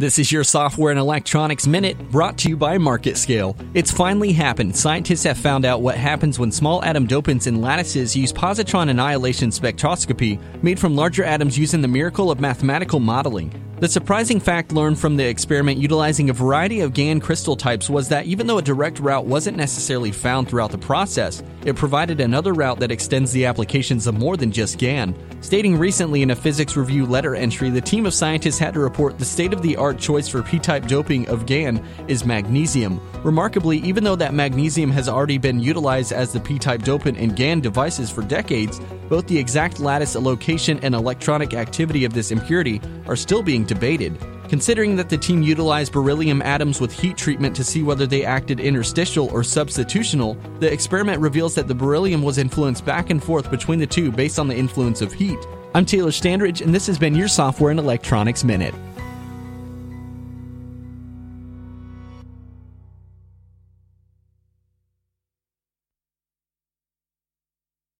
This is your Software and Electronics Minute brought to you by MarketScale. It's finally happened. Scientists have found out what happens when small atom dopants in lattices use positron annihilation spectroscopy made from larger atoms using the miracle of mathematical modeling. The surprising fact learned from the experiment utilizing a variety of GaN crystal types was that even though a direct route wasn't necessarily found throughout the process, it provided another route that extends the applications of more than just GaN. Stating recently in a Physics Review letter entry, the team of scientists had to report the state of the art choice for p type doping of GaN is magnesium. Remarkably, even though that magnesium has already been utilized as the p type dopant in GaN devices for decades, both the exact lattice location and electronic activity of this impurity are still being debated. Considering that the team utilized beryllium atoms with heat treatment to see whether they acted interstitial or substitutional, the experiment reveals that the beryllium was influenced back and forth between the two based on the influence of heat. I'm Taylor Standridge, and this has been your Software and Electronics Minute.